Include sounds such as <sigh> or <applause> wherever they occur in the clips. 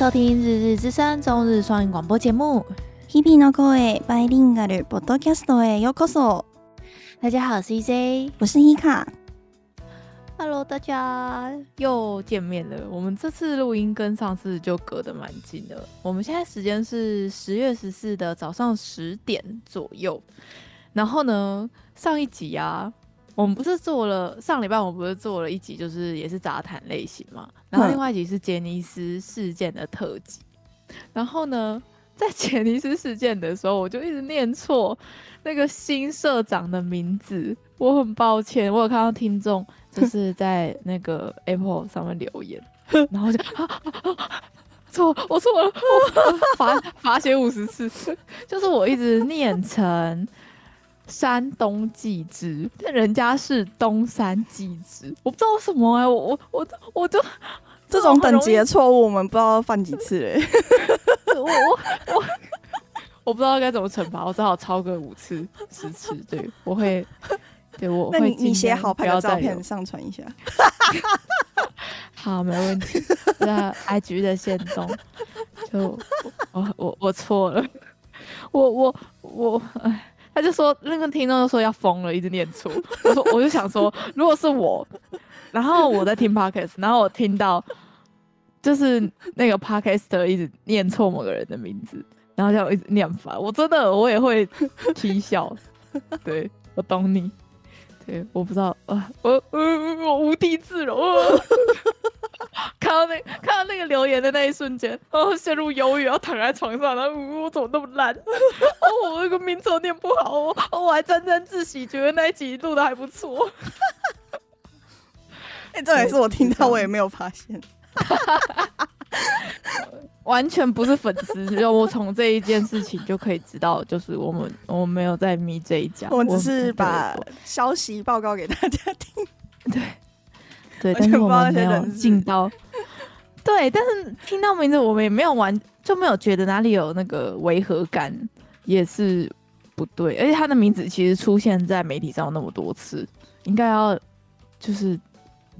收听《日日之声》中日双语广播节目。日々の声バイリンガルポッドキャストへようこそ。大家好，我是 EJ，我是伊卡。Hello，大家又见面了。我们这次录音跟上次就隔得蛮近的。我们现在时间是十月十四的早上十点左右。然后呢，上一集啊， 我们不是做了上礼拜，我们不是做了一集，就是也是杂谈类型嘛。然后另外一集是杰尼斯事件的特辑。然后呢，在杰尼斯事件的时候，我就一直念错那个新社长的名字，我很抱歉。我有看到听众就是在那个 Apple 上面留言，<laughs> 然后就啊错，我错了，罚罚写五十次，就是我一直念成山东纪之，但人家是东山纪之，我不知道什么哎、欸，我我我我就这种等级的错误，我们不知道犯几次 <laughs> 嘞，我我我。我不知道该怎么惩罚，我只好抄个五次、十次。对，我会，对我会。那你你写好拍个照片上传一下。好，没问题。那 IG 的线动，就我我我错了，我我我，哎，就说那个听众就说要疯了，一直念错。<laughs> 我说我就想说，如果是我，然后我在听 Podcast，然后我听到就是那个 podcast 一直念错某个人的名字。然后就一直念烦，我真的我也会啼笑。对，我懂你。对，我不知道啊，我我我无地自容。<laughs> 看到那看到那个留言的那一瞬间，哦，陷入忧郁，要躺在床上，然后我怎么那么烂？<laughs> 哦，我那个名字念不好，哦，我还沾沾自喜，觉得那一集录的还不错。<laughs> 哎、欸，这也是我听到，我也没有发现。完全不是粉丝，就我从这一件事情就可以知道，就是我们我们没有在迷这一家，<laughs> 我们只是把消息报告给大家听。对，<laughs> 对，但是我们没有进到。对，但是听到名字，我们也没有完，就没有觉得哪里有那个违和感，也是不对。而且他的名字其实出现在媒体上那么多次，应该要就是。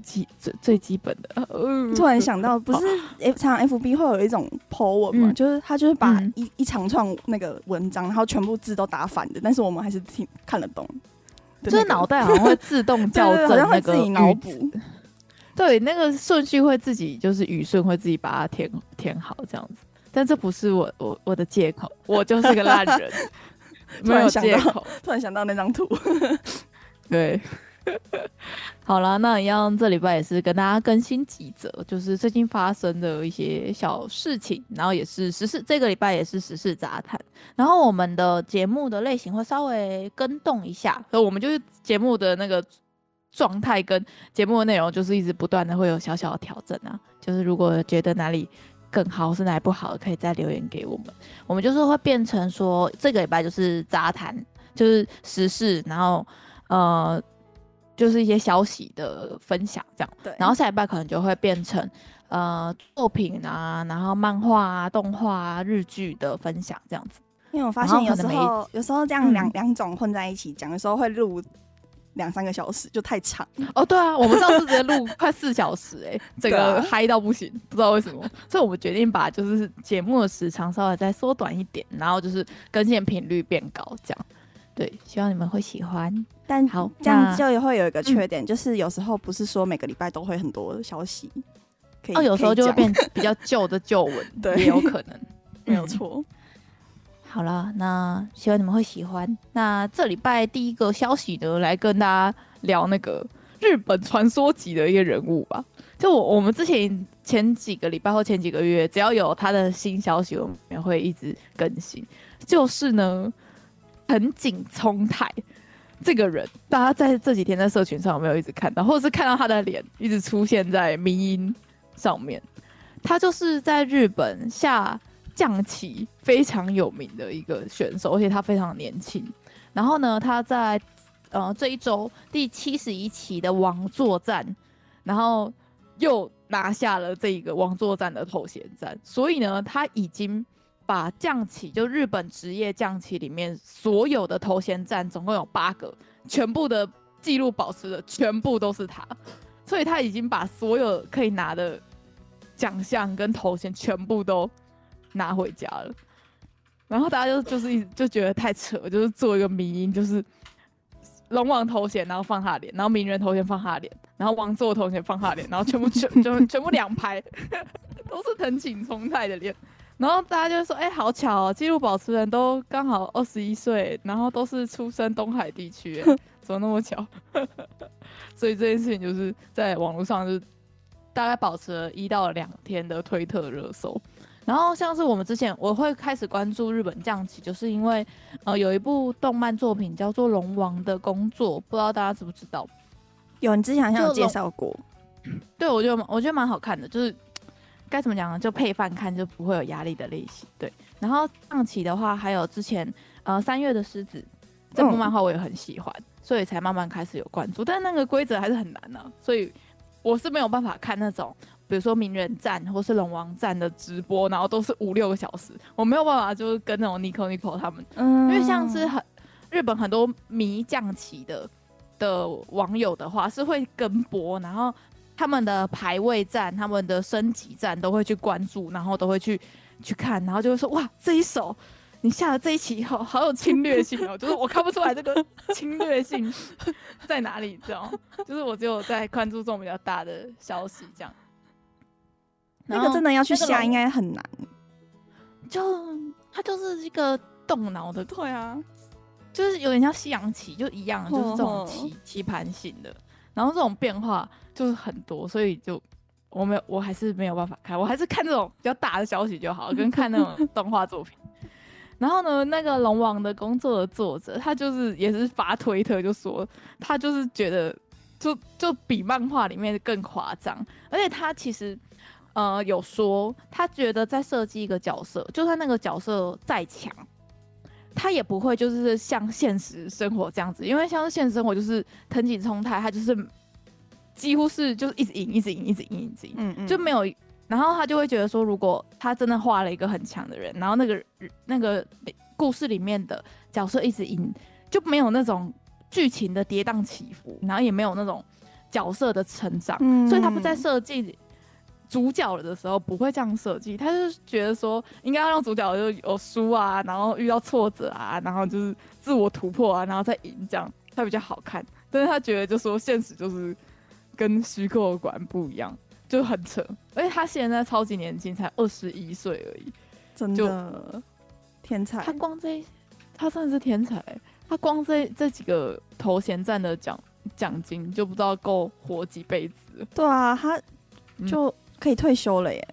基最最基本的，突然想到，不是 F 常 F B 会有一种 po 文嘛，嗯、就是他就是把一、嗯、一长串那个文章，然后全部字都打反的，但是我们还是听看得懂，就是脑。<laughs> 袋好像会自动校正那个脑补，对，那个顺序会自己就是语顺会自己把它填填好这样子，但这不是我我我的借口，我就是个烂人，<laughs> 没有借口，突然想到那张图，<laughs> 对。<laughs> 好了，那一样，这礼拜也是跟大家更新几则，就是最近发生的一些小事情，然后也是时事，这个礼拜也是时事杂谈。然后我们的节目的类型会稍微更动一下，所以我们就是节目的那个状态跟节目的内容，就是一直不断的会有小小的调整啊。就是如果觉得哪里更好，是哪里不好，可以再留言给我们。我们就是会变成说，这个礼拜就是杂谈，就是时事，然后呃。就是一些消息的分享，这样。对。然后下礼拜可能就会变成，呃，作品啊，然后漫画啊、动画啊、日剧的分享这样子。因为我发现有时候有时候这样两两、嗯、种混在一起讲，有时候会录两三个小时，就太长。哦，对啊，我们上次直接录快四小时、欸，哎，整个嗨到不行，不知道为什么。所以我们决定把就是节目的时长稍微再缩短一点，然后就是更新频率变高，这样。对，希望你们会喜欢。但好，这样就也会有一个缺点，嗯、就是有时候不是说每个礼拜都会很多消息，可以哦，有时候就会变比较旧的旧闻，<laughs> 对，也有可能，<laughs> 没有错。好了，那希望你们会喜欢。那这礼拜第一个消息呢，来跟大家聊那个日本传说级的一个人物吧。就我我们之前前几个礼拜或前几个月，只要有他的新消息，我们也会一直更新。就是呢。藤井聪太这个人，大家在这几天在社群上有没有一直看到，或者是看到他的脸一直出现在迷音上面？他就是在日本下象棋非常有名的一个选手，而且他非常年轻。然后呢，他在呃这一周第七十一期的王座战，然后又拿下了这一个王座战的头衔战，所以呢，他已经。把将棋，就日本职业将棋里面所有的头衔战，总共有八个，全部的记录保持的全部都是他，所以他已经把所有可以拿的奖项跟头衔全部都拿回家了。然后大家就就是一就觉得太扯，就是做一个迷因，就是龙王头衔，然后放他脸，然后名人头衔放他脸，然后王座头衔放他脸，然后全部全全全部两排 <laughs> 都是藤井聪太的脸。然后大家就说：“哎、欸，好巧哦，纪录保持人都刚好二十一岁，然后都是出生东海地区，<laughs> 怎么那么巧？” <laughs> 所以这件事情就是在网络上就大概保持了一到两天的推特热搜。然后像是我们之前我会开始关注日本降旗，就是因为呃有一部动漫作品叫做《龙王的工作》，不知道大家知不知道？有，你之前好像有介绍过。对，我觉得我觉得蛮好看的，就是该怎么讲呢？就配饭看就不会有压力的类型。对，然后上棋的话，还有之前呃三月的狮子这部漫画我也很喜欢，嗯、所以才慢慢开始有关注。但那个规则还是很难呢、啊，所以我是没有办法看那种。比如说名人战或是龙王战的直播，然后都是五六个小时，我没有办法，就是跟那种 Nico Nico 他们，嗯，因为像是很日本很多迷将棋的的网友的话，是会跟播，然后他们的排位战、他们的升级战都会去关注，然后都会去去看，然后就会说哇，这一手你下了这一棋好好有侵略性哦，就是我看不出来这个侵略性在哪里，这样，就是我只有在关注这种比较大的消息这样。那个真的要去下，应该很难。就它就是一个动脑的，对啊，就是有点像西洋棋，就一样，就是这种棋棋盘型的。然后这种变化就是很多，所以就我没有，我还是没有办法看，我还是看这种比较大的消息就好，跟看那种动画作品。然后呢，那个龙王的工作的作者，他就是也是发推特就说，他就是觉得就就比漫画里面更夸张，而且他其实。呃，有说他觉得在设计一个角色，就算那个角色再强，他也不会就是像现实生活这样子，因为像是现实生活就是藤井聪太，他就是几乎是就是一直赢，一直赢，一直赢，一直赢，嗯嗯，就没有。然后他就会觉得说，如果他真的画了一个很强的人，然后那个那个故事里面的角色一直赢，就没有那种剧情的跌宕起伏，然后也没有那种角色的成长，嗯，所以他不在设计。主角了的时候不会这样设计，他就是觉得说应该要让主角就有输啊，然后遇到挫折啊，然后就是自我突破啊，然后再赢这样，他比较好看。但是他觉得就说现实就是跟虚构的馆不一样，就很扯。而且他现在超级年轻，才二十一岁而已，真的天才。他光这，他真的是天才。他光这这几个头衔战的奖奖金就不知道够活几辈子。对啊，他就。嗯可以退休了耶，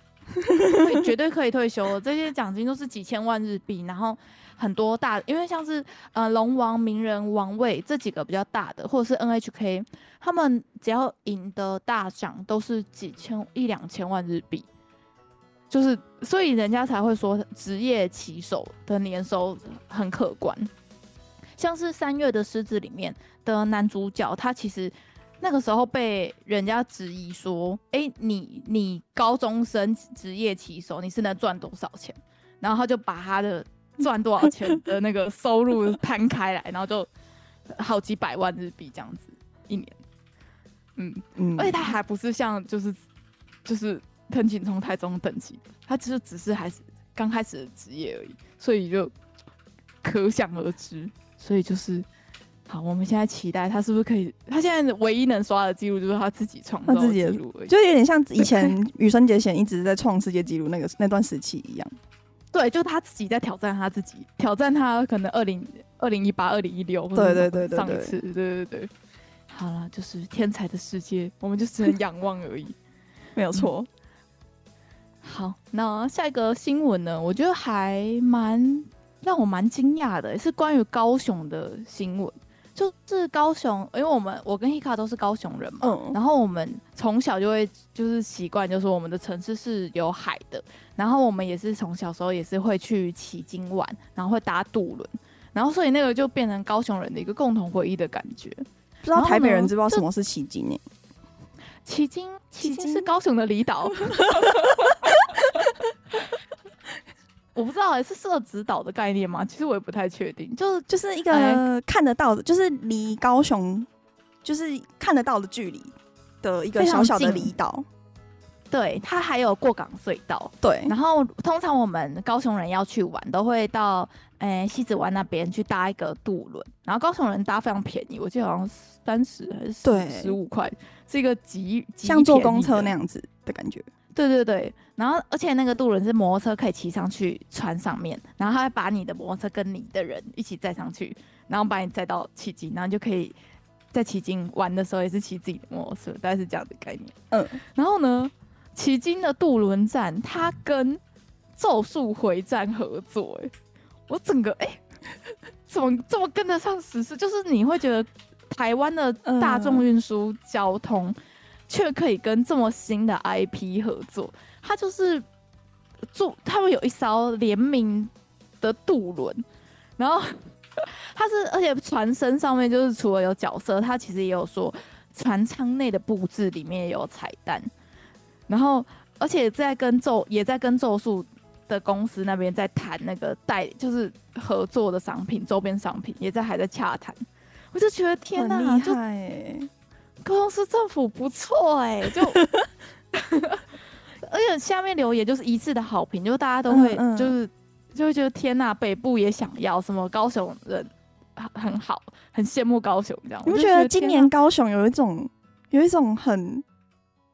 <laughs> 绝对可以退休了。这些奖金都是几千万日币，然后很多大，因为像是呃龙王、名人、王位这几个比较大的，或者是 NHK，他们只要赢得大奖都是几千一两千万日币，就是所以人家才会说职业棋手的年收很可观。像是三月的狮子里面的男主角，他其实。那个时候被人家质疑说：“哎、欸，你你高中生职业棋手，你是能赚多少钱？”然后他就把他的赚多少钱的那个收入摊开来，然后就好几百万日币这样子一年。嗯嗯，而且他还不是像就是就是藤井聪太中等级，他其实只是还是刚开始的职业而已，所以就可想而知。所以就是。好，我们现在期待他是不是可以？他现在唯一能刷的记录就是他自己创造自己的记录，就有点像以前羽生结弦一直在创世界纪录那个那段时期一样。对，就他自己在挑战他自己，挑战他可能二零二零一八、二零一六，对对对对，上一次，对对对。好了，就是天才的世界，我们就只能仰望而已，没有错。好，那下一个新闻呢？我觉得还蛮让我蛮惊讶的，是关于高雄的新闻。就是高雄，因为我们我跟 Hika 都是高雄人嘛，嗯、然后我们从小就会就是习惯，就是我们的城市是有海的，然后我们也是从小时候也是会去旗津玩，然后会搭渡轮，然后所以那个就变成高雄人的一个共同回忆的感觉。不知道台北人知不知道什么是旗津呢？旗津，旗津是高雄的离岛。<laughs> <laughs> 我不知道，是社指导的概念吗？其实我也不太确定，就是就是一个看得到的，就是离高雄就是看得到的距离的一个小小的离岛。对，它还有过港隧道。对，然后通常我们高雄人要去玩，都会到诶西子湾那边去搭一个渡轮。然后高雄人搭非常便宜，我记得好像三十还是十五块，是一个极像坐公车那样子的感觉。对对对，然后而且那个渡轮是摩托车可以骑上去船上面，然后他会把你的摩托车跟你的人一起载上去，然后把你载到旗津，然后就可以在旗津玩的时候也是骑自己的摩托车，大概是这样的概念。嗯，然后呢，旗津的渡轮站它跟《咒术回战》合作，哎，我整个哎，怎么这么跟得上时事？就是你会觉得台湾的大众运输交通。嗯却可以跟这么新的 IP 合作，他就是做他们有一艘联名的渡轮，然后 <laughs> 他是而且船身上面就是除了有角色，他其实也有说船舱内的布置里面也有彩蛋，然后而且在跟咒也在跟咒术的公司那边在谈那个代就是合作的商品周边商品，也在还在洽谈，我就觉得天哪，厉害欸！高雄市政府不错哎、欸，就 <laughs> 而且下面留言就是一致的好评，就大家都会就是、嗯嗯、就会觉得天呐，北部也想要什么高雄人很好，很羡慕高雄这样。你不觉得今年高雄有一种有一种很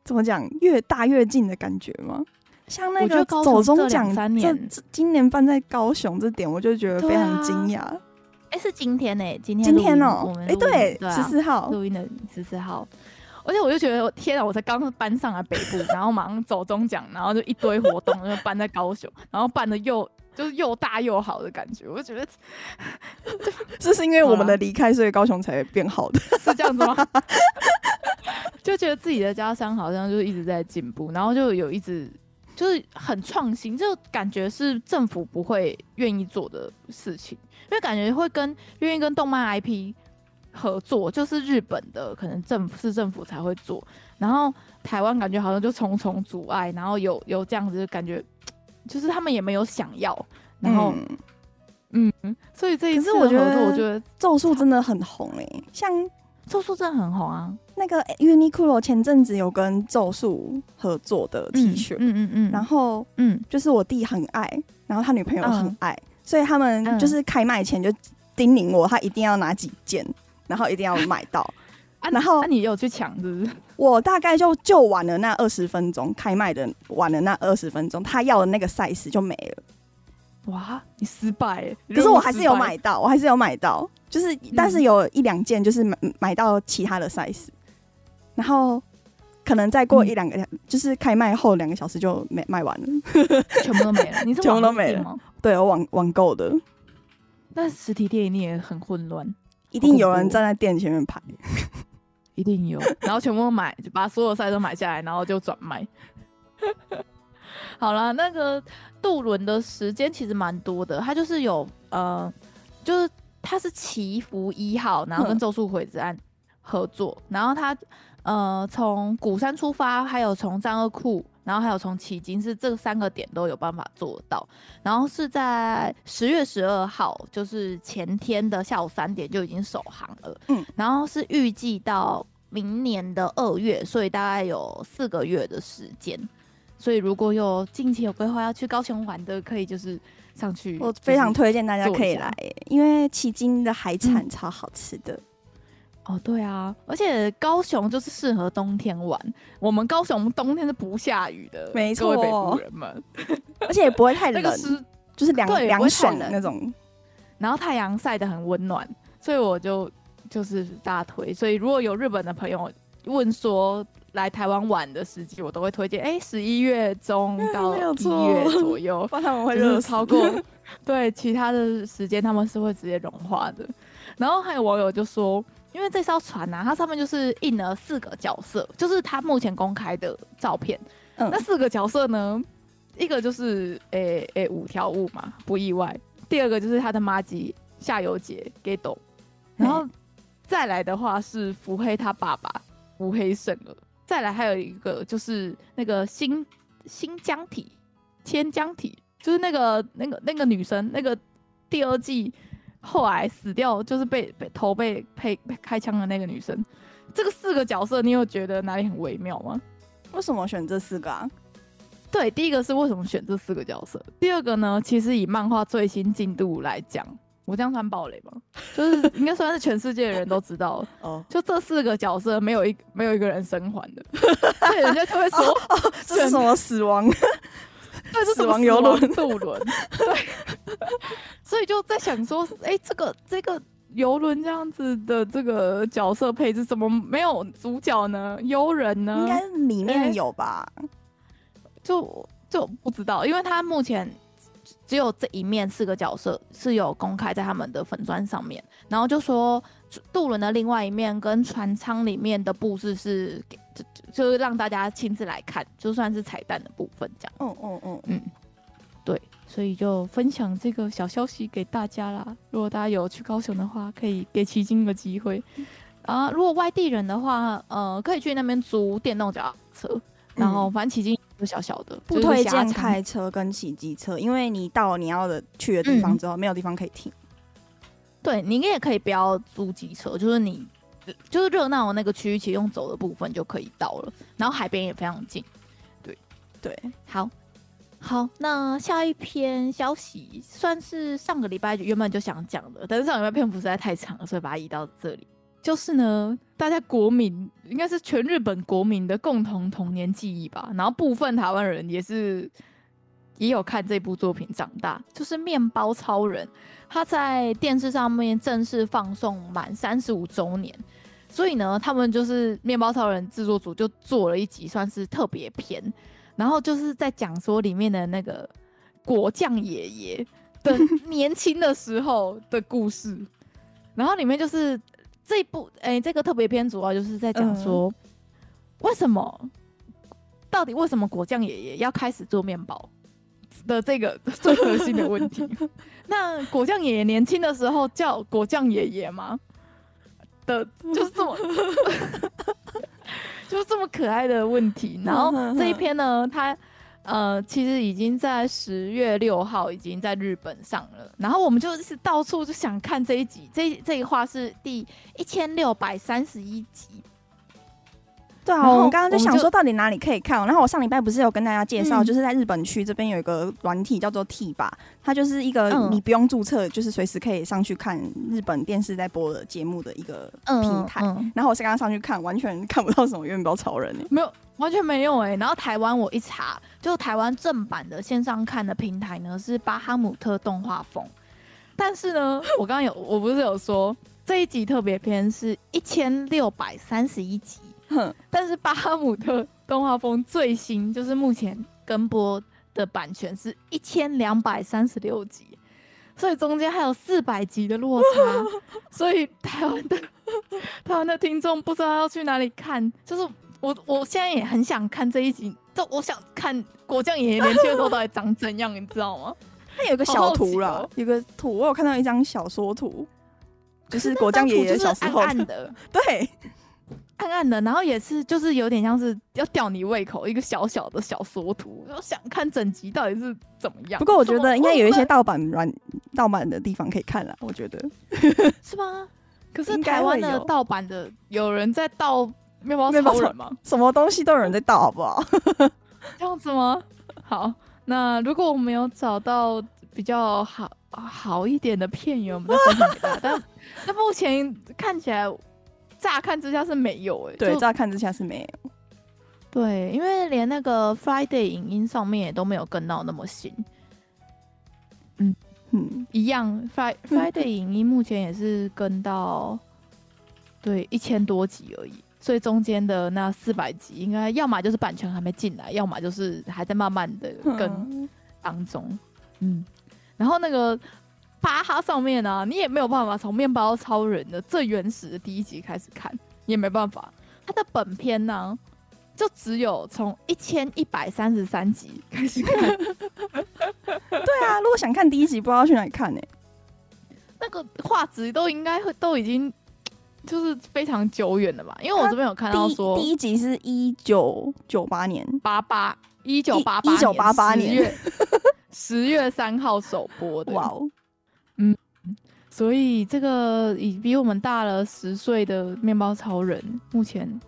怎么讲越大越近的感觉吗？像那个走中奖这今年办在高雄这点，我就觉得非常惊讶。哎，是今天呢、欸？今天今天哦，哎，对，十四、啊、号录音的十四号，而且我就觉得，天啊，我才刚搬上来北部，然后马上走中奖，然后就一堆活动就搬在高雄，然后办的又就是又大又好的感觉，我就觉得，<laughs> 这是因为我们的离开，所以高雄才变好的，<laughs> 是这样子吗？<laughs> 就觉得自己的家乡好像就一直在进步，然后就有一直就是很创新，就感觉是政府不会愿意做的事情。因为感觉会跟愿意跟动漫 IP 合作，就是日本的可能政府市政府才会做，然后台湾感觉好像就重重阻碍，然后有有这样子的感觉，就是他们也没有想要，然后嗯，嗯，所以这一次我觉得我觉得咒术真的很红诶、欸，像咒术真的很红啊，那个 Uniqlo 前阵子有跟咒术合作的 T 恤，嗯嗯嗯，嗯，然后嗯，就是我弟很爱，然后他女朋友很爱。嗯所以他们就是开卖前就叮咛我，他一定要拿几件，然后一定要买到。<laughs> 啊，然后那你有去抢是不是？<laughs> 我大概就就晚了那二十分钟，开卖的晚了那二十分钟，他要的那个 size 就没了。哇，你失败！可是我还是有买到，我还是有买到，就是但是有一两件就是买买到其他的 size，然后可能再过一两个，就是开卖后两个小时就没卖完了，<laughs> 全部都没了。你是全部都没了。对，我网网购的，那实体店一定也很混乱，一定有人站在店前面排，一定有，然后全部买，就把所有赛都买下来，然后就转卖。好了，那个渡轮的时间其实蛮多的，它就是有呃，就是它是祈福一号，然后跟咒术回战合作，然后它呃从鼓山出发，还有从战二库。然后还有从迄今是这三个点都有办法做到，然后是在十月十二号，就是前天的下午三点就已经首航了，嗯，然后是预计到明年的二月，所以大概有四个月的时间，所以如果有近期有规划要去高雄玩的，可以就是上去，我非常推荐大家可以来，因为迄今的海产超好吃的。嗯哦，对啊，而且高雄就是适合冬天玩。我们高雄冬天是不下雨的，没错，各位北部人们，而且也不会太 <laughs> 冷，是就是凉凉爽的那种。然后太阳晒得很温暖，所以我就就是大推。所以如果有日本的朋友问说来台湾玩的时机，我都会推荐。哎，十一月中到一月左右，怕他们会热超过。<laughs> 对，其他的时间他们是会直接融化的。然后还有网友就说。因为这艘船呐、啊，它上面就是印了四个角色，就是它目前公开的照片。嗯，那四个角色呢，一个就是诶诶五条悟嘛，不意外。第二个就是他的妈吉夏油杰 Geto，然后再来的话是伏黑他爸爸伏黑胜尔，再来还有一个就是那个新新江体千江体，就是那个那个那个女生，那个第二季。后来死掉就是被被头被被开枪的那个女生，这个四个角色你有觉得哪里很微妙吗？为什么选这四个啊？对，第一个是为什么选这四个角色？第二个呢，其实以漫画最新进度来讲，我这样算暴雷吗？就是应该算是全世界的人都知道 <laughs> 哦，就这四个角色没有一没有一个人生还的，<laughs> 所以人家就会说哦，哦，这是什么死亡？对，是死亡游轮渡轮。对，<laughs> 所以就在想说，哎、欸，这个这个游轮这样子的这个角色配置，怎么没有主角呢？游人呢？应该里面有吧？欸就就不知道，因为他目前只有这一面四个角色是有公开在他们的粉砖上面，然后就说渡轮的另外一面跟船舱里面的布置是给就就是让大家亲自来看，就算是彩蛋的部分这样。嗯嗯嗯嗯，对，所以就分享这个小消息给大家啦。如果大家有去高雄的话，可以给奇经一个机会啊。如果外地人的话，呃，可以去那边租电动脚踏车，然后反正奇经。就小小的，不推荐开车跟骑机车，因为你到了你要的去的地方之后，嗯、没有地方可以停。对，你也可以不要租机车，就是你就是热闹的那个区域，其实用走的部分就可以到了，然后海边也非常近。对对，好，好，那下一篇消息算是上个礼拜原本就想讲的，但是上礼拜篇幅实在太长了，所以把它移到这里。就是呢，大家国民应该是全日本国民的共同童年记忆吧。然后部分台湾人也是也有看这部作品长大。就是《面包超人》，他在电视上面正式放送满三十五周年，所以呢，他们就是《面包超人》制作组就做了一集算是特别篇，然后就是在讲说里面的那个果酱爷爷的 <laughs> 年轻的时候的故事，然后里面就是。这部哎、欸，这个特别篇主要就是在讲说，为什么，嗯、到底为什么果酱爷爷要开始做面包的这个最核心的问题？<laughs> 那果酱爷爷年轻的时候叫果酱爷爷吗？的，就是这么，<laughs> 就是这么可爱的问题。然后这一篇呢，它。呃，其实已经在十月六号已经在日本上了，然后我们就是到处就想看这一集，这这一话是第一千六百三十一集。对啊，我们刚刚就想说到底哪里可以看，然后我上礼拜不是有跟大家介绍，就是在日本区这边有一个软体叫做 TVer，它就是一个你不用注册，就是随时可以上去看日本电视在播的节目的一个平台。然后我是刚刚上去看，完全看不到什么面包超人呢？没有，完全没有哎。然后台湾我一查，就台湾正版的线上看的平台呢是巴哈姆特动画风，但是呢，我刚刚有我不是有说这一集特别篇是一千六百三十一集。哼，<laughs> 但是巴哈姆特动画风最新就是目前跟播的版权是一千两百三十六集，所以中间还有四百集的落差，<laughs> 所以台湾的台湾的听众不知道要去哪里看。就是我我现在也很想看这一集，就我想看果酱爷爷年轻的时候到底长怎样，你知道吗？他有个小图了，喔、有个图，我有看到一张小说图，就是果酱爷爷小时候暗暗的，<laughs> 对。暗暗的，然后也是就是有点像是要吊你胃口，一个小小的小缩图，我想看整集到底是怎么样。不过我觉得应该有一些盗版软盗版的地方可以看了，我觉得是吗？可是台湾的盗版的有人在盗面包超人吗？什么东西都有人在盗，好不好？这样子吗？好，那如果我们有找到比较好好一点的片源，我们再分享给大家。但那目前看起来。乍看之下是没有哎、欸，对，乍看之下是没有，对，因为连那个 Friday 影音上面也都没有跟到那么新，嗯嗯，一样，Friday Friday 影音目前也是跟到对一千多集而已，所以中间的那四百集应该要么就是版权还没进来，要么就是还在慢慢的跟当中，嗯，然后那个。巴哈上面呢、啊，你也没有办法从面包超人的最原始的第一集开始看，你也没办法。它的本片呢、啊，就只有从一千一百三十三集 <laughs> 开始看。<laughs> 对啊，如果想看第一集，不知道去哪里看呢、欸？那个画质都应该会都已经就是非常久远了吧？因为我这边有看到说，第一集是一九九八年八八一九八八一九八八年十月三号首播的。哇哦！嗯，所以这个已比我们大了十岁的面包超人，目前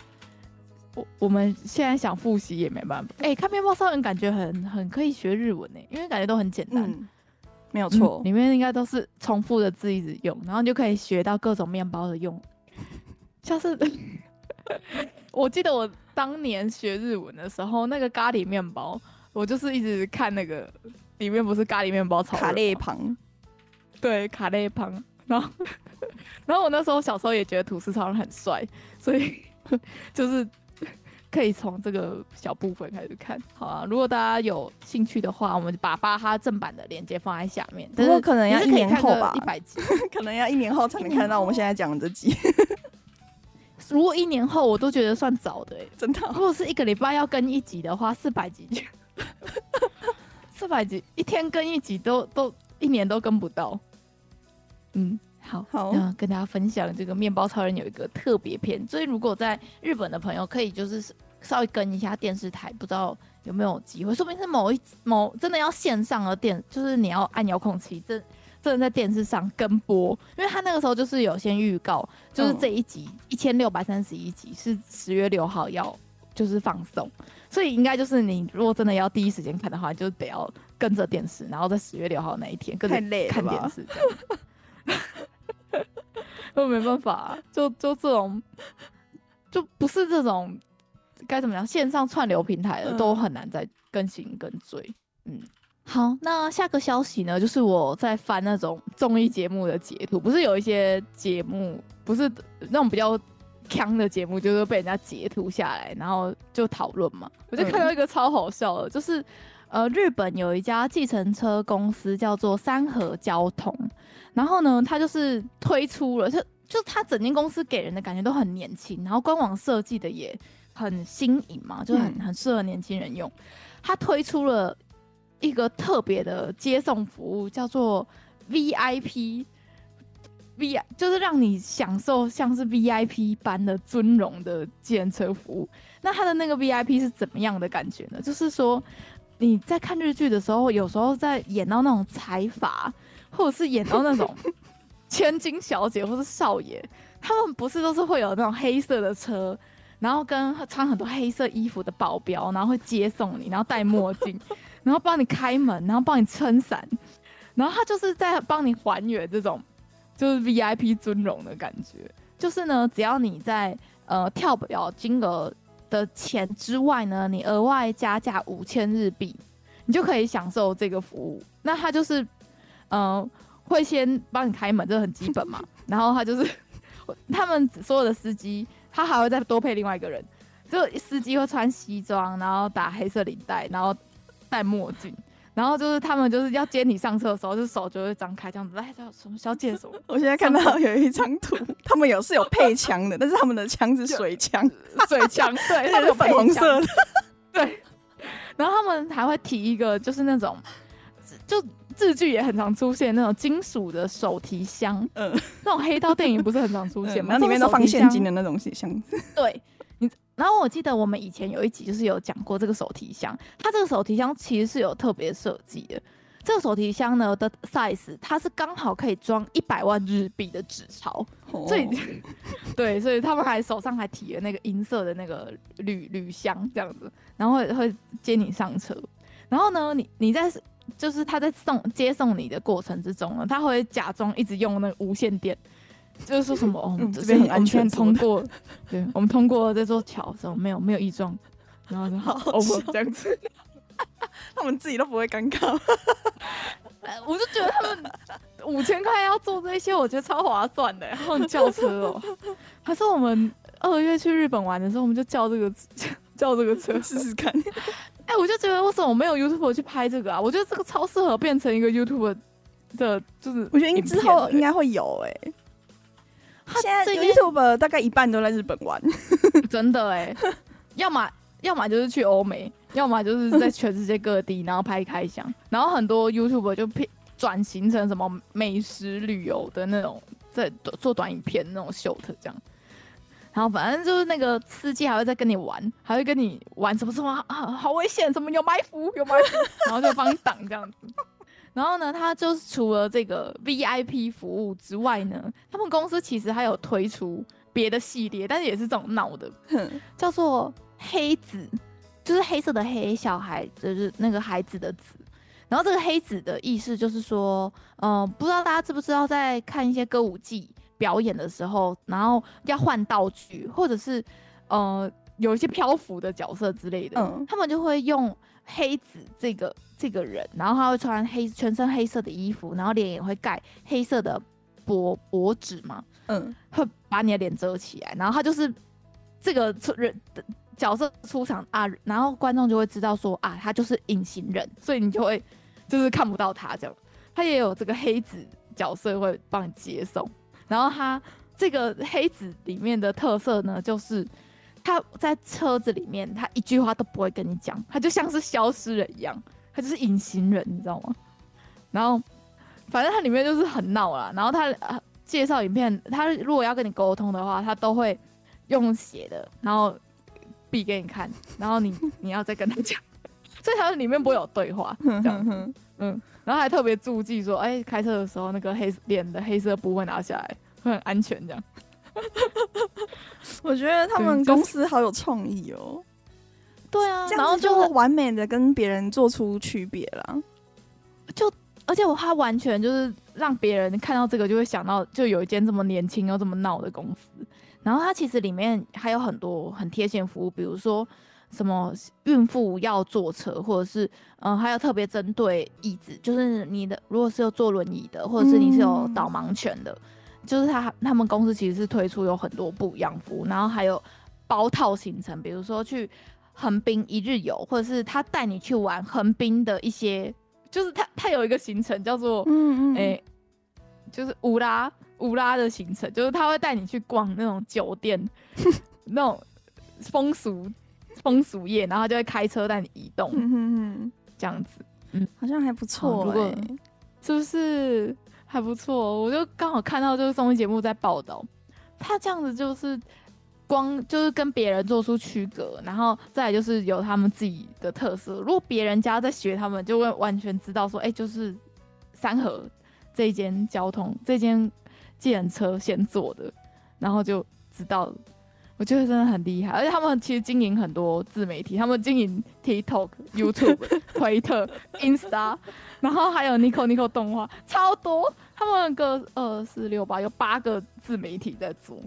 我我们现在想复习也没办法。哎、欸，看面包超人感觉很很可以学日文呢，因为感觉都很简单。嗯、没有错、嗯，里面应该都是重复的字一直用，然后你就可以学到各种面包的用。像是 <laughs> 我记得我当年学日文的时候，那个咖喱面包，我就是一直看那个里面不是咖喱面包超人卡列旁，对卡列旁，然后 <laughs> 然后我那时候小时候也觉得吐司超人很帅，所以 <laughs> 就是可以从这个小部分开始看。好啊，如果大家有兴趣的话，我们把巴哈正版的链接放在下面。不过可能要一年后吧，一百集，<laughs> 可能要一年后才能看到我们现在讲的这集。如果一年后我都觉得算早的哎、欸，真的、哦。如果是一个礼拜要更一集的话，四百集，四百集一天更一集都都一年都跟不到。嗯，好，好，那跟大家分享这个面包超人有一个特别篇，所以如果在日本的朋友可以就是稍微跟一下电视台，不知道有没有机会，说不定是某一某真的要线上的电，就是你要按遥控器真。真的在电视上跟播，因为他那个时候就是有先预告，就是这一集一千六百三十一集是十月六号要就是放送，所以应该就是你如果真的要第一时间看的话，就得要跟着电视，然后在十月六号那一天跟着看电视。都没办法、啊，就就这种，就不是这种该怎么样，线上串流平台的都很难再更新跟追，嗯。好，那下个消息呢，就是我在翻那种综艺节目的截图，不是有一些节目，不是那种比较锵的节目，就是被人家截图下来，然后就讨论嘛。我就看到一个超好笑的，就是呃，日本有一家计程车公司叫做三和交通，然后呢，它就是推出了，就就它整间公司给人的感觉都很年轻，然后官网设计的也很新颖嘛，就很很适合年轻人用。它推出了。一个特别的接送服务叫做 VIP，V 就是让你享受像是 VIP 般的尊荣的计程车服务。那它的那个 VIP 是怎么样的感觉呢？就是说你在看日剧的时候，有时候在演到那种财阀，或者是演到那种千金小姐或是少爷，他们不是都是会有那种黑色的车，然后跟穿很多黑色衣服的保镖，然后会接送你，然后戴墨镜。然后帮你开门，然后帮你撑伞，然后他就是在帮你还原这种就是 VIP 尊荣的感觉。就是呢，只要你在呃跳表金额的钱之外呢，你额外加价五千日币，你就可以享受这个服务。那他就是呃会先帮你开门，这很基本嘛。<laughs> 然后他就是他们所有的司机，他还会再多配另外一个人，就司机会穿西装，然后打黑色领带，然后。戴墨镜，然后就是他们就是要接你上车的时候，就手就会张开这样子，来叫什么小姐什么。<laughs> 我现在看到有一张图，<laughs> 他们有是有配枪的，但是他们的枪是水枪，水枪，对，<laughs> 他们有粉红色的，对。然后他们还会提一个，就是那种，就字剧也很常出现那种金属的手提箱，嗯，那种黑道电影不是很常出现吗？然后里面都放现金的那种箱子，对。然后我记得我们以前有一集就是有讲过这个手提箱，它这个手提箱其实是有特别设计的。这个手提箱呢的 size，它是刚好可以装一百万日币的纸钞，所以 <laughs> 对，所以他们还手上还提了那个银色的那个铝铝箱这样子，然后会会接你上车。然后呢，你你在就是他在送接送你的过程之中呢，他会假装一直用那个无线电。就是说什么？哦，这边很安全，通过。<laughs> 对，我们通过这座桥的时候，没有没有异状，然后就好，over 这样子，<laughs> 他们自己都不会尴尬。我就觉得他们五千块要做这些，我觉得超划算的。然后叫车哦，<laughs> 还是我们二月去日本玩的时候，我们就叫这个叫这个车试试看。哎，我就觉得为什么我没有 YouTube 去拍这个啊？我觉得这个超适合变成一个 YouTube 的，就是我觉得之后应该会有哎、欸。他现在 YouTube 大概一半都在日本玩，<laughs> 真的哎，要么要么就是去欧美，要么就是在全世界各地，然后拍开箱，<laughs> 然后很多 YouTube 就转型成什么美食旅游的那种，在做短影片那种 short 这样，然后反正就是那个司机还会再跟你玩，还会跟你玩什么什么啊，好危险，什么有埋伏有埋伏，然后就帮你挡这样子。然后呢，他就是除了这个 VIP 服务之外呢，他们公司其实还有推出别的系列，但是也是这种闹的，叫做黑子，就是黑色的黑，小孩就是那个孩子的子。然后这个黑子的意思就是说，嗯、呃，不知道大家知不知道，在看一些歌舞伎表演的时候，然后要换道具，或者是呃有一些漂浮的角色之类的，嗯、他们就会用黑子这个这个人，然后他会穿黑全身黑色的衣服，然后脸也会盖黑色的薄薄纸嘛，嗯，会把你的脸遮起来，然后他就是这个出人的角色出场啊，然后观众就会知道说啊，他就是隐形人，所以你就会。就是看不到他这样，他也有这个黑子角色会帮你接送。然后他这个黑子里面的特色呢，就是他在车子里面，他一句话都不会跟你讲，他就像是消失了一样，他就是隐形人，你知道吗？然后反正他里面就是很闹啦。<laughs> 然后他介绍影片，他如果要跟你沟通的话，他都会用写的，然后比给你看，然后你你要再跟他讲。所以他里面不会有对话，这样，<laughs> 嗯，然后还特别注记说，哎、欸，开车的时候那个黑脸的黑色布会拿下来，会很安全，这样。<laughs> 我觉得他们公司好有创意哦、喔。对啊，然后就完美的跟别人做出区别了。就而且我他完全就是让别人看到这个就会想到，就有一间这么年轻又这么闹的公司。然后他其实里面还有很多很贴心服务，比如说。什么孕妇要坐车，或者是嗯、呃，还有特别针对椅子，就是你的如果是有坐轮椅的，或者是你是有导盲犬的，嗯、就是他他们公司其实是推出有很多不一样服务，然后还有包套行程，比如说去横滨一日游，或者是他带你去玩横滨的一些，就是他他有一个行程叫做嗯嗯，哎、欸，就是乌拉乌拉的行程，就是他会带你去逛那种酒店，<laughs> 那种风俗。风俗业，然后就会开车带你移动，嗯、这样子，嗯，好像还不错、欸，是不是还不错？我就刚好看到这个综艺节目在报道，他这样子就是光就是跟别人做出区隔，然后再来就是有他们自己的特色。如果别人家在学他们，就会完全知道说，哎、就是三河这间交通这间计程车先做的，然后就知道。我觉得真的很厉害，而且他们其实经营很多自媒体，他们经营 TikTok、YouTube、<laughs> 推特、Insta，然后还有 Nico Nico 动画，超多。他们个二四六八有八个自媒体在做，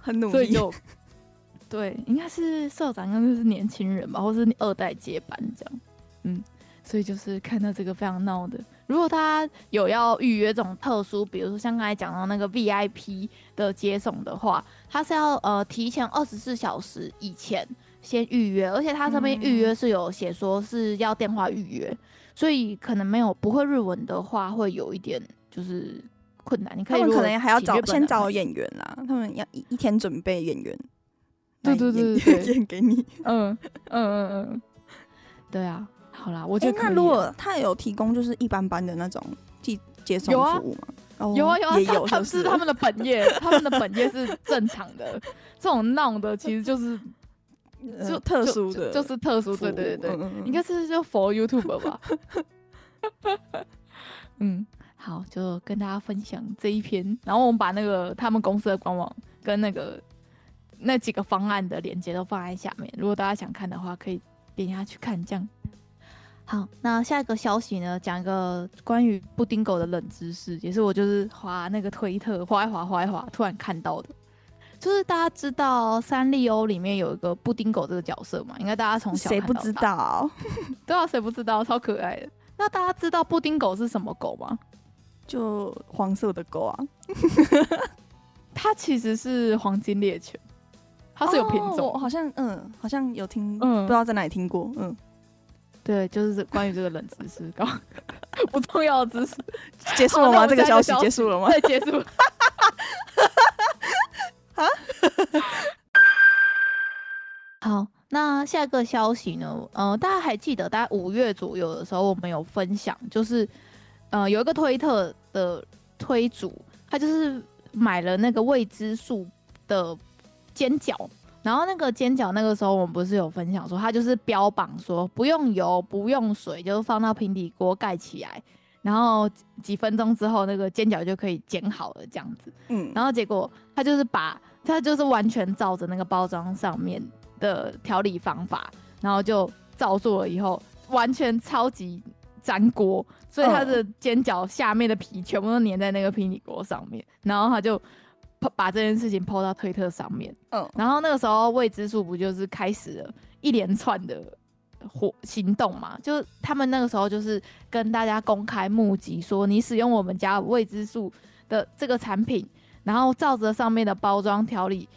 很努力。所以就 <laughs> 对，应该是社长，应该是年轻人吧，或是二代接班这样。嗯，所以就是看到这个非常闹的。如果他有要预约这种特殊，比如说像刚才讲到那个 VIP 的接送的话，他是要呃提前二十四小时以前先预约，而且他这边预约是有写说是要电话预约，嗯、所以可能没有不会日文的话会有一点就是困难。你可以可能还要找先找演员啦，他们要一一天准备演员，对对对 <laughs> 对，演给你，嗯嗯嗯嗯，对啊。好啦，我觉得、欸、那如果他有提供就是一般般的那种接接送服务吗？有啊，有啊，有啊，也有，他他是他们的本业，他们的本业是正常的，<laughs> 这种闹的其实就是就、呃、特殊的就，就是特殊，对对对对，嗯、应该是就 for YouTuber 吧。<laughs> 嗯，好，就跟大家分享这一篇，然后我们把那个他们公司的官网跟那个那几个方案的链接都放在下面，如果大家想看的话，可以点下去看，这样。好，那下一个消息呢？讲一个关于布丁狗的冷知识，也是我就是滑那个推特，滑一滑，滑一滑，突然看到的。就是大家知道三丽鸥里面有一个布丁狗这个角色嘛？应该大家从小谁不知道？<laughs> 对啊，谁不知道？超可爱的。那大家知道布丁狗是什么狗吗？就黄色的狗啊。<laughs> 它其实是黄金猎犬，它是有品种。哦、好像嗯，好像有听，嗯，不知道在哪里听过，嗯。对，就是关于这个冷知识，搞不重要的知识，<laughs> 结束了吗？这个消息结束了吗？<laughs> 对，结束。<laughs> 啊？好，那下一个消息呢？呃，大家还记得，大概五月左右的时候，我们有分享，就是呃，有一个推特的推主，他就是买了那个未知数的尖角。然后那个煎饺，那个时候我们不是有分享说，它就是标榜说不用油、不用水，就是放到平底锅盖起来，然后几分钟之后那个煎饺就可以煎好了这样子。嗯，然后结果它就是把它就是完全照着那个包装上面的调理方法，然后就照做了以后，完全超级粘锅，所以他的煎饺下面的皮全部都粘在那个平底锅上面，然后他就把这件事情 po 到推特上面。嗯，然后那个时候未知数不就是开始了一连串的活行动嘛？就是他们那个时候就是跟大家公开募集，说你使用我们家未知数的这个产品，然后照着上面的包装条理。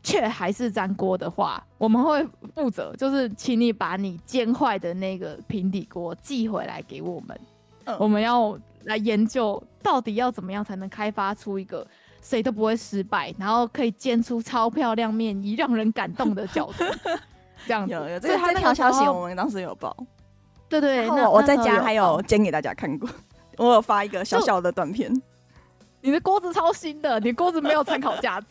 却还是粘锅的话，我们会负责，就是请你把你煎坏的那个平底锅寄回来给我们，嗯、我们要来研究到底要怎么样才能开发出一个谁都不会失败，然后可以煎出超漂亮面衣、让人感动的饺子。<laughs> 这样子有有，这个这条消息我们当时有报，对对，对，那我在家还有煎给大家看过，<laughs> 我有发一个小小的短片。你的锅子超新的，你锅子没有参考价值。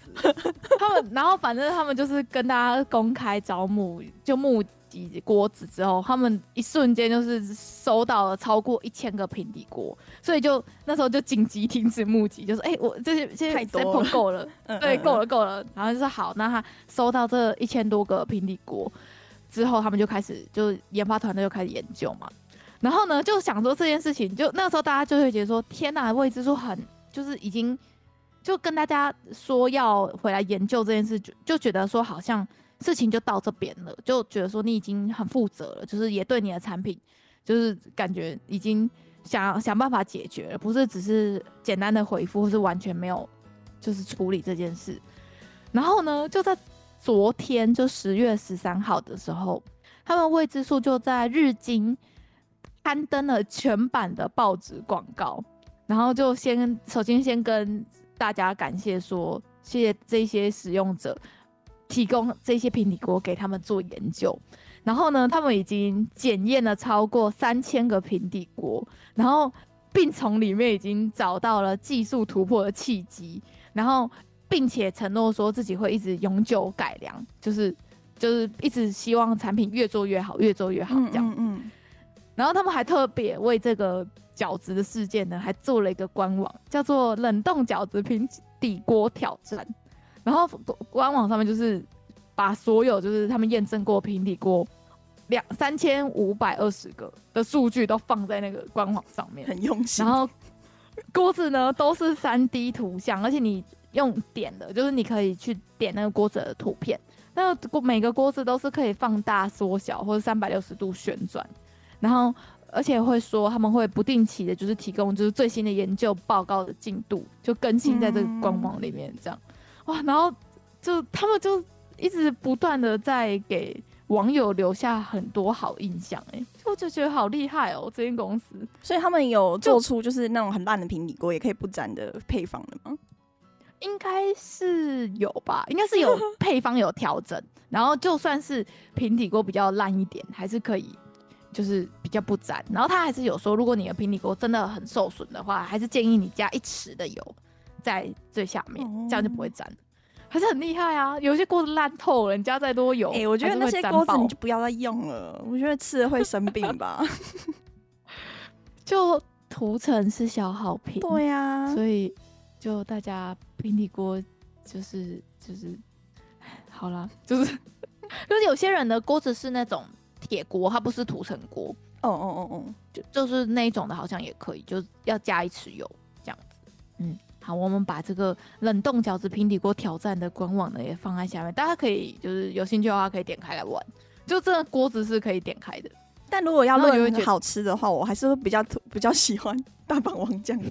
他们，然后反正他们就是跟大家公开招募，就募集锅子之后，他们一瞬间就是收到了超过一千个平底锅，所以就那时候就紧急停止募集，就是哎、欸，我这些这些太多了，<laughs> 够了，对，够了够了。然后就说好，那他收到这一千多个平底锅之后，他们就开始就研发团队就开始研究嘛。然后呢，就想说这件事情，就那时候大家就会觉得说，天哪，未知数很。就是已经就跟大家说要回来研究这件事，就就觉得说好像事情就到这边了，就觉得说你已经很负责了，就是也对你的产品，就是感觉已经想想办法解决了，不是只是简单的回复，或是完全没有就是处理这件事。然后呢，就在昨天，就十月十三号的时候，他们未知数就在日经刊登了全版的报纸广告。然后就先首先先跟大家感谢说，谢谢这些使用者提供这些平底锅给他们做研究。然后呢，他们已经检验了超过三千个平底锅，然后并从里面已经找到了技术突破的契机。然后并且承诺说自己会一直永久改良，就是就是一直希望产品越做越好，越做越好这样。嗯，嗯，嗯。然后他们还特别为这个。饺子的事件呢，还做了一个官网，叫做“冷冻饺子平底锅挑战”。然后官网上面就是把所有就是他们验证过平底锅两三千五百二十个的数据都放在那个官网上面，很用心。然后锅子呢都是三 D 图像，而且你用点的，就是你可以去点那个锅子的图片。那个每个锅子都是可以放大、缩小或者三百六十度旋转，然后。而且会说他们会不定期的，就是提供就是最新的研究报告的进度，就更新在这个官网里面，这样、嗯、哇，然后就他们就一直不断的在给网友留下很多好印象，哎，我就觉得好厉害哦，这间公司。所以他们有做出就是那种很烂的平底锅也可以不粘的配方的吗？应该是有吧，应该是有配方有调整，<laughs> 然后就算是平底锅比较烂一点，还是可以。就是比较不粘，然后他还是有说，如果你的平底锅真的很受损的话，还是建议你加一匙的油在最下面，哦、这样就不会粘，还是很厉害啊！有些锅子烂透了，你加再多油，哎、欸，我觉得那些锅子你就不要再用了，我觉得吃了会生病吧。<laughs> 就涂层是消耗品，对呀、啊，所以就大家平底锅就是就是好了，就是就 <laughs> 是有些人的锅子是那种。铁锅它不是涂层锅，哦哦哦哦，就就是那一种的，好像也可以，就要加一匙油这样子。嗯，好，我们把这个冷冻饺子平底锅挑战的官网呢也放在下面，大家可以就是有兴趣的话可以点开来玩。就这个锅子是可以点开的，但如果要论好吃的话，我还是会比较比较喜欢大阪王酱的。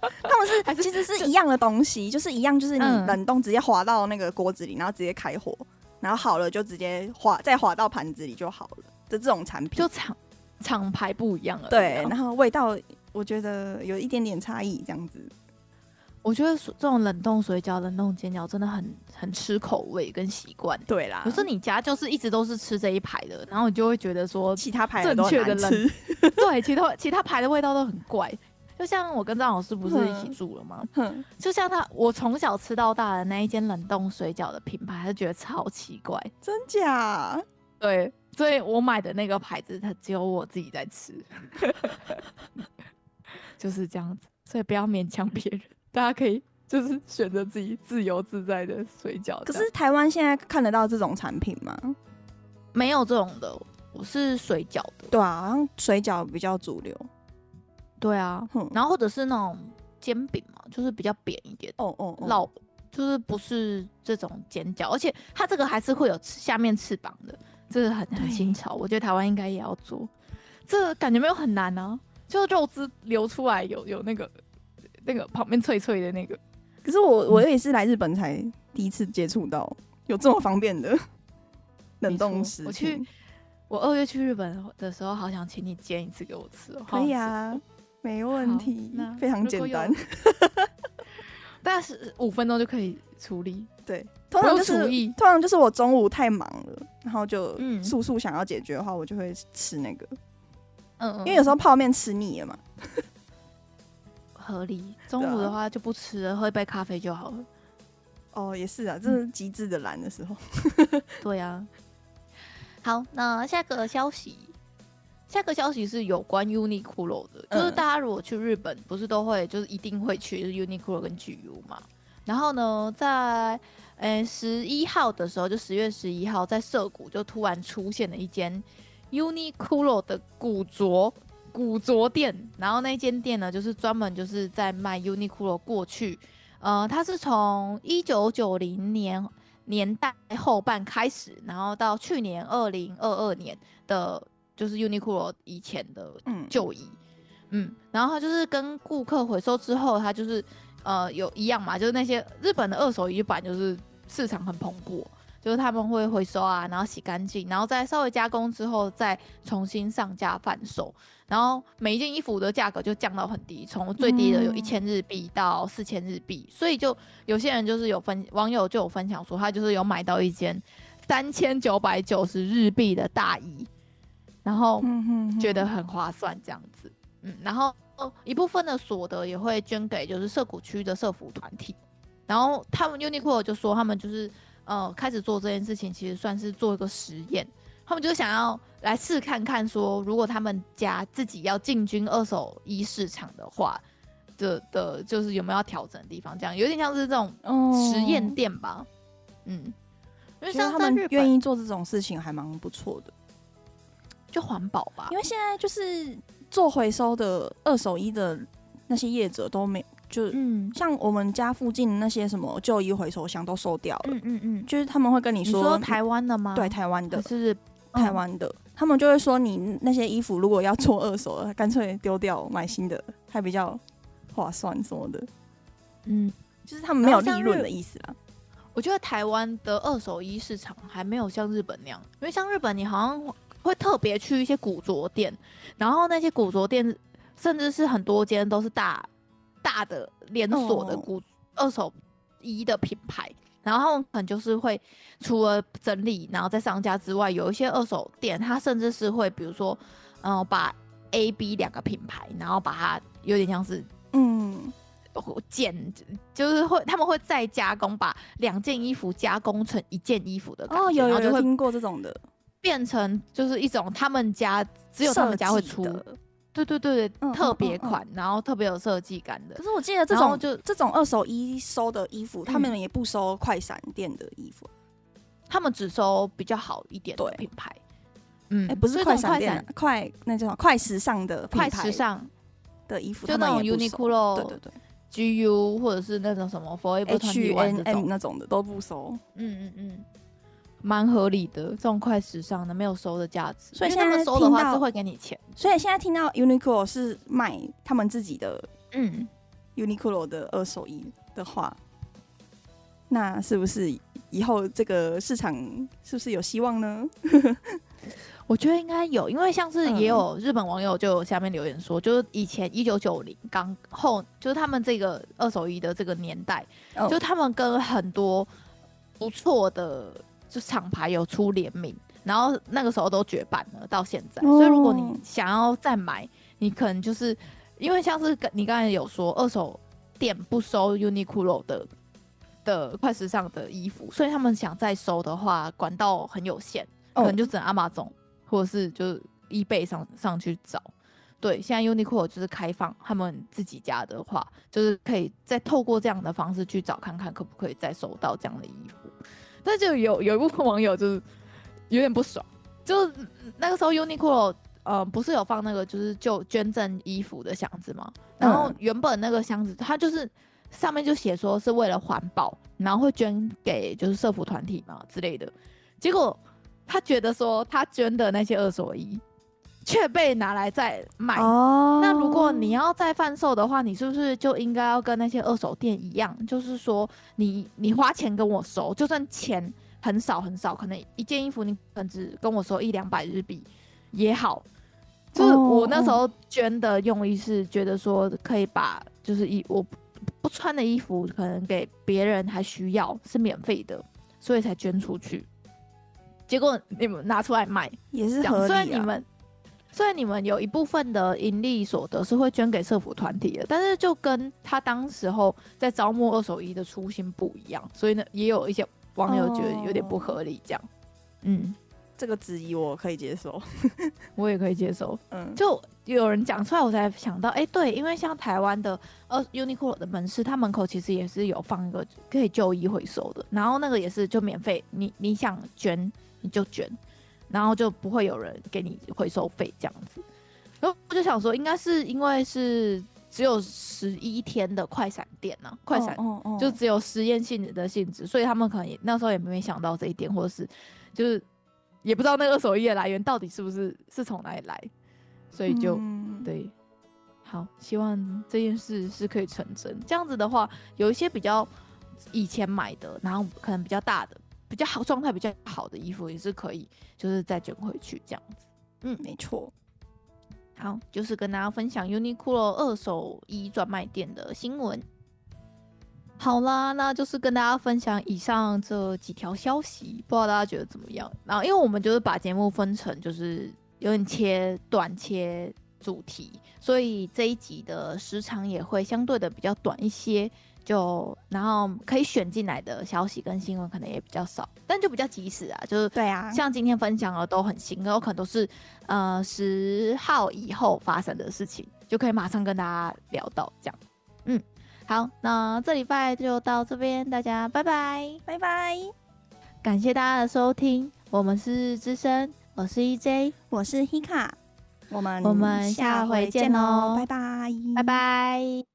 他们是，是其实是一样的东西，就是一样，就是你冷冻直接滑到那个锅子里，然后直接开火。然后好了，就直接滑，再滑到盘子里就好了的这种产品，就厂厂牌不一样了。对，然后味道我觉得有一点点差异，这样子。我觉得这种冷冻水饺、冷冻煎饺真的很很吃口味跟习惯。对啦，可是你家就是一直都是吃这一排的，然后你就会觉得说其他牌正确的冷，<laughs> 对，其他其他牌的味道都很怪。就像我跟张老师不是一起住了吗？嗯、就像他，我从小吃到大的那一间冷冻水饺的品牌，他就觉得超奇怪，真假？对，所以我买的那个牌子，它只有我自己在吃，就是这样子。所以不要勉强别人，大家可以就是选择自己自由自在的水饺。可是台湾现在看得到这种产品吗？没有这种的，我是水饺的。对啊，好像水饺比较主流。对啊，然后或者是那种煎饼嘛，就是比较扁一点。哦哦，烙就是不是这种煎饺，而且它这个还是会有下面翅膀的，这个很很新潮。我觉得台湾应该也要做，这个感觉没有很难啊，就肉汁流出来有有那个那个旁边脆脆的那个。可是我我也是来日本才第一次接触到有这么方便的 <laughs> 冷冻食品。我去，我二月去日本的时候，好想请你煎一次给我吃哦。可以啊。没问题，那非常简单，大概 <laughs> 是五分钟就可以处理。对，通常就是通常就是我中午太忙了，然后就速速想要解决的话，我就会吃那个。嗯，因为有时候泡面吃腻了嘛。<laughs> 合理。中午的话就不吃了，喝一杯咖啡就好了。哦，也是啊，这是极致的懒的时候。<laughs> 对啊。好，那下个消息。下个消息是有关 Uniqlo 的，就是大家如果去日本，不是都会就是一定会去就是 Uniqlo 跟 GU 嘛。然后呢，在呃十一号的时候，就十月十一号，在涩谷就突然出现了一间 Uniqlo 的古着古着店。然后那间店呢，就是专门就是在卖 Uniqlo 过去，呃，它是从一九九零年年代后半开始，然后到去年二零二二年的。就是 Uniqlo 以前的旧衣，嗯，嗯，然后它就是跟顾客回收之后，它就是呃有一样嘛，就是那些日本的二手衣版就是市场很蓬勃，就是他们会回收啊，然后洗干净，然后再稍微加工之后再重新上架贩售，然后每一件衣服的价格就降到很低，从最低的有一千日币到四千日币，所以就有些人就是有分网友就有分享说，他就是有买到一件三千九百九十日币的大衣。然后觉得很划算，这样子，嗯，然后一部分的所得也会捐给就是涩谷区的社服团体，然后他们 Uniqlo 就说他们就是呃开始做这件事情，其实算是做一个实验，他们就想要来试看看说，如果他们家自己要进军二手衣市场的话，的的就是有没有要调整的地方，这样有点像是这种实验店吧，嗯，因为像他们愿意做这种事情还蛮不错的。就环保吧，因为现在就是做回收的二手衣的那些业者都没，就嗯，像我们家附近那些什么旧衣回收箱都收掉了，嗯嗯嗯，就是他们会跟你说，你说台湾的吗？对，台湾的，是台湾的，他们就会说你那些衣服如果要做二手的，干脆丢掉买新的，还比较划算什么的，嗯，就是他们没有利润的意思啦。我觉得台湾的二手衣市场还没有像日本那样，因为像日本你好像。会特别去一些古着店，然后那些古着店甚至是很多间都是大大的连锁的古二手衣的品牌，然后可能就是会除了整理然后再上架之外，有一些二手店它甚至是会比如说，嗯、呃，把 A、B 两个品牌，然后把它有点像是嗯剪，就是会他们会再加工，把两件衣服加工成一件衣服的感觉。哦，有有有听过这种的。变成就是一种他们家只有他们家会出，对对对对，特别款，然后特别有设计感的。可是我记得这种就这种二手衣收的衣服，他们也不收快闪店的衣服，他们只收比较好一点的品牌。嗯，哎，不是快闪店，快那叫什么？快时尚的快时尚的衣服，就那种 Uniqlo，对对对，GU 或者是那种什么 Forever 21那种的都不收。嗯嗯嗯。蛮合理的，这种快时尚的没有收的价值，所以他们收的话是会给你钱。所以现在听到 Uniqlo 是卖他们自己的，嗯，Uniqlo 的二手衣的话，那是不是以后这个市场是不是有希望呢？<laughs> <laughs> 我觉得应该有，因为像是也有日本网友就下面留言说，嗯、就是以前一九九零刚后，就是他们这个二手衣的这个年代，哦、就他们跟很多不错的。就厂牌有出联名，然后那个时候都绝版了，到现在。所以如果你想要再买，你可能就是因为像是你刚才有说，二手店不收 Uniqlo 的的快时尚的衣服，所以他们想再收的话，管道很有限，可能就只能 Amazon 或者是就是 eBay 上上去找。对，现在 Uniqlo 就是开放他们自己家的话，就是可以再透过这样的方式去找看看可不可以再收到这样的衣服。但就有有一部分网友就是有点不爽，就那个时候 Uniqlo 呃不是有放那个就是就捐赠衣服的箱子吗？然后原本那个箱子它就是上面就写说是为了环保，然后会捐给就是社服团体嘛之类的。结果他觉得说他捐的那些二手衣。却被拿来再卖。哦，那如果你要再贩售的话，你是不是就应该要跟那些二手店一样？就是说你，你你花钱跟我收，就算钱很少很少，可能一件衣服你可能只跟我收一两百日币也好。就是我那时候捐的用意是觉得说，可以把就是衣我不穿的衣服，可能给别人还需要，是免费的，所以才捐出去。结果你们拿出来卖也是合理啊。虽然你们。虽然你们有一部分的盈利所得是会捐给社福团体的，但是就跟他当时候在招募二手衣的初心不一样，所以呢，也有一些网友觉得有点不合理。这样，哦、嗯，这个质疑我可以接受，<laughs> 我也可以接受。嗯，就有人讲出来，我才想到，哎、欸，对，因为像台湾的呃 Uniqlo 的门市，它门口其实也是有放一个可以旧衣回收的，然后那个也是就免费，你你想捐你就捐。然后就不会有人给你回收费这样子，然后我就想说，应该是因为是只有十一天的快闪店呢、啊，快闪就只有实验性质的性质，所以他们可能也那时候也没想到这一点，或者是就是也不知道那个二手衣的来源到底是不是是从哪里来，所以就、嗯、对，好，希望这件事是可以成真。这样子的话，有一些比较以前买的，然后可能比较大的。比较好状态比较好的衣服也是可以，就是再卷回去这样子。嗯，没错。好，就是跟大家分享 Uniqlo 二手衣专卖店的新闻。好啦，那就是跟大家分享以上这几条消息，不知道大家觉得怎么样？然后，因为我们就是把节目分成就是有点切短切主题，所以这一集的时长也会相对的比较短一些。就然后可以选进来的消息跟新闻可能也比较少，但就比较及时啊，就是对啊，像今天分享的都很新，有可能都是呃十号以后发生的事情，就可以马上跟大家聊到这样。嗯，好，那这礼拜就到这边，大家拜拜。拜拜，感谢大家的收听，我们是资深，我是 EJ，我是 Hika，我们我们下回见喽，拜拜。拜拜。